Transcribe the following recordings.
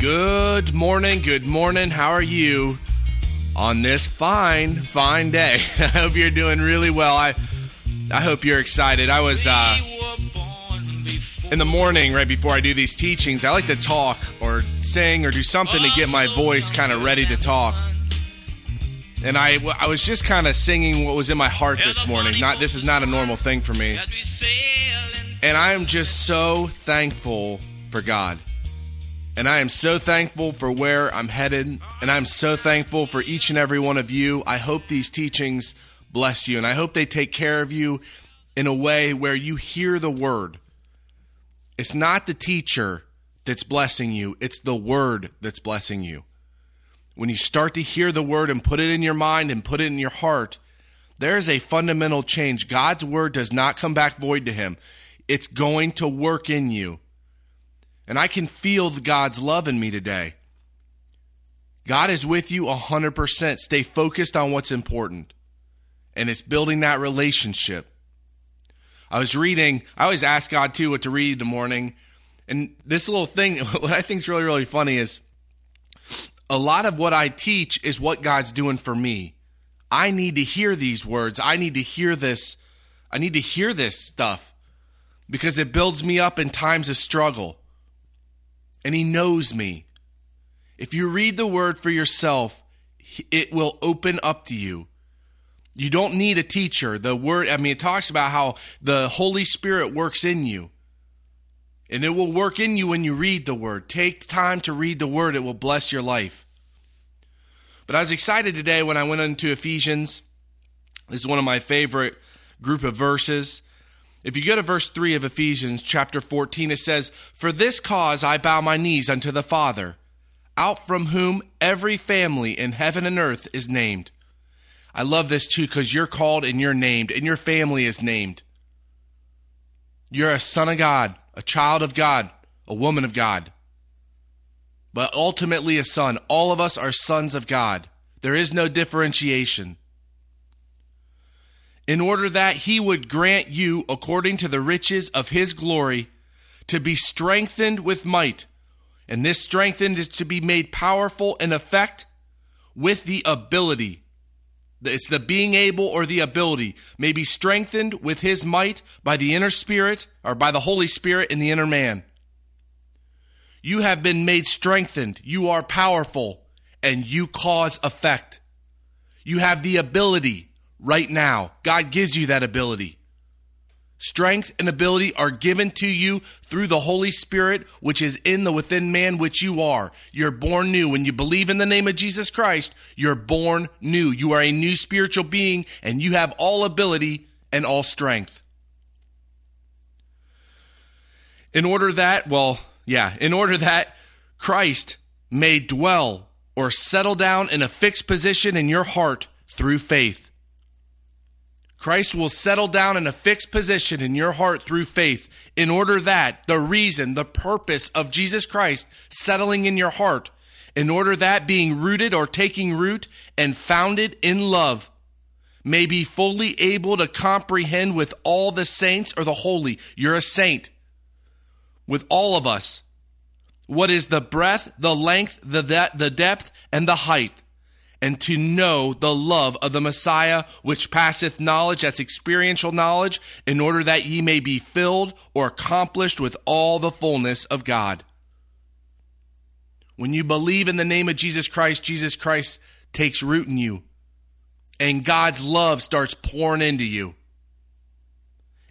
Good morning, good morning. How are you on this fine, fine day? I hope you're doing really well. I I hope you're excited. I was uh, in the morning right before I do these teachings. I like to talk or sing or do something to get my voice kind of ready to talk. And I, I was just kind of singing what was in my heart this morning. Not this is not a normal thing for me. And I am just so thankful for God. And I am so thankful for where I'm headed. And I'm so thankful for each and every one of you. I hope these teachings bless you. And I hope they take care of you in a way where you hear the word. It's not the teacher that's blessing you, it's the word that's blessing you. When you start to hear the word and put it in your mind and put it in your heart, there is a fundamental change. God's word does not come back void to him, it's going to work in you. And I can feel God's love in me today. God is with you 100%. Stay focused on what's important. And it's building that relationship. I was reading, I always ask God too what to read in the morning. And this little thing, what I think is really, really funny is a lot of what I teach is what God's doing for me. I need to hear these words. I need to hear this. I need to hear this stuff because it builds me up in times of struggle. And He knows me. If you read the word for yourself, it will open up to you. You don't need a teacher. The word, I mean, it talks about how the Holy Spirit works in you. And it will work in you when you read the word. Take time to read the word, it will bless your life. But I was excited today when I went into Ephesians. This is one of my favorite group of verses. If you go to verse 3 of Ephesians chapter 14, it says, For this cause I bow my knees unto the Father, out from whom every family in heaven and earth is named. I love this too because you're called and you're named, and your family is named. You're a son of God a child of God, a woman of God, but ultimately a son. All of us are sons of God. There is no differentiation. In order that he would grant you, according to the riches of his glory, to be strengthened with might. And this strengthened is to be made powerful in effect with the ability it's the being able or the ability may be strengthened with his might by the inner spirit or by the Holy Spirit in the inner man. You have been made strengthened. You are powerful and you cause effect. You have the ability right now. God gives you that ability. Strength and ability are given to you through the Holy Spirit, which is in the within man, which you are. You're born new. When you believe in the name of Jesus Christ, you're born new. You are a new spiritual being, and you have all ability and all strength. In order that, well, yeah, in order that Christ may dwell or settle down in a fixed position in your heart through faith Christ will settle down in a fixed position in your heart through faith, in order that the reason, the purpose of Jesus Christ settling in your heart, in order that being rooted or taking root and founded in love, may be fully able to comprehend with all the saints or the holy. You're a saint. With all of us. What is the breadth, the length, the, de- the depth, and the height and to know the love of the Messiah, which passeth knowledge, that's experiential knowledge, in order that ye may be filled or accomplished with all the fullness of God. When you believe in the name of Jesus Christ, Jesus Christ takes root in you, and God's love starts pouring into you.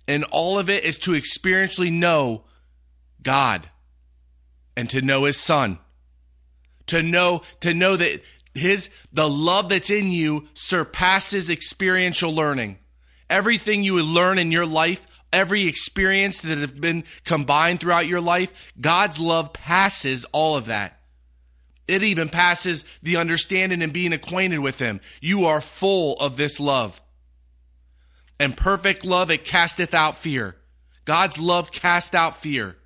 And all of it is to experientially know God and to know his son to know to know that his the love that's in you surpasses experiential learning. Everything you would learn in your life, every experience that have been combined throughout your life, God's love passes all of that. It even passes the understanding and being acquainted with him. You are full of this love. And perfect love it casteth out fear. God's love cast out fear.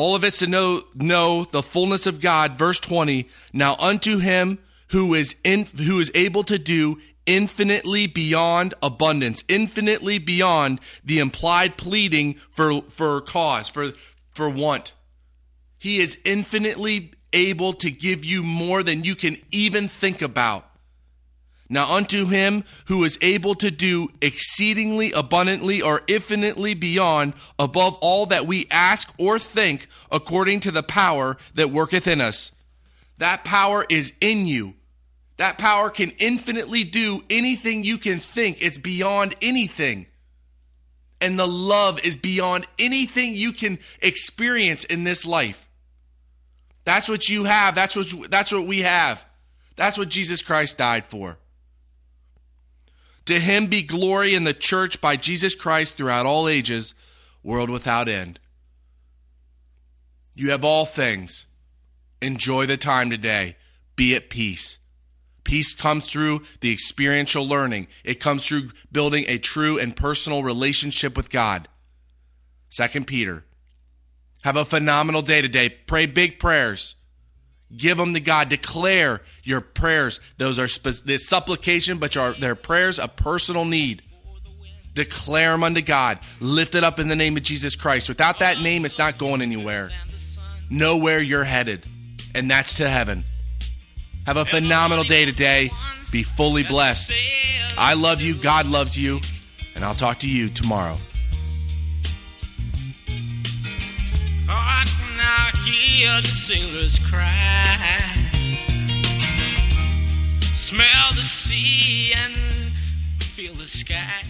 All of us to know know the fullness of God. Verse 20. Now unto him who is in, who is able to do infinitely beyond abundance, infinitely beyond the implied pleading for for cause, for for want. He is infinitely able to give you more than you can even think about. Now, unto him who is able to do exceedingly abundantly or infinitely beyond above all that we ask or think, according to the power that worketh in us. That power is in you. That power can infinitely do anything you can think. It's beyond anything. And the love is beyond anything you can experience in this life. That's what you have. That's what, that's what we have. That's what Jesus Christ died for. To him be glory in the church by Jesus Christ throughout all ages, world without end. You have all things. Enjoy the time today. Be at peace. Peace comes through the experiential learning. It comes through building a true and personal relationship with God. Second Peter. Have a phenomenal day today. Pray big prayers. Give them to God. Declare your prayers. Those are spe- the supplication, but are their prayers of personal need. Declare them unto God. Lift it up in the name of Jesus Christ. Without that name, it's not going anywhere. Know where you're headed, and that's to heaven. Have a phenomenal day today. Be fully blessed. I love you. God loves you. And I'll talk to you tomorrow. Hear the sailors cry. Smell the sea and feel the sky.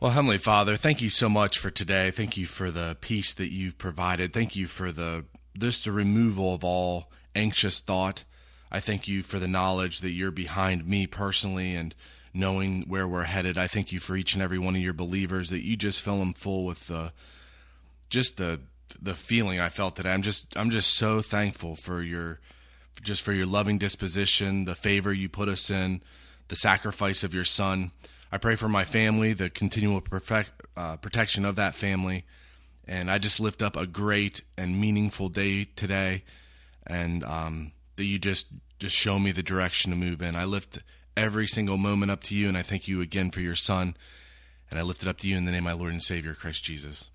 Well, Heavenly Father, thank you so much for today. Thank you for the peace that you've provided. Thank you for the just the removal of all anxious thought. I thank you for the knowledge that you're behind me personally and knowing where we're headed. I thank you for each and every one of your believers that you just fill them full with the just the the feeling I felt today. I'm just I'm just so thankful for your just for your loving disposition, the favor you put us in, the sacrifice of your son. I pray for my family, the continual perfect, uh, protection of that family, and I just lift up a great and meaningful day today, and um, that you just just show me the direction to move in. I lift every single moment up to you, and I thank you again for your son, and I lift it up to you in the name of my Lord and Savior Christ Jesus.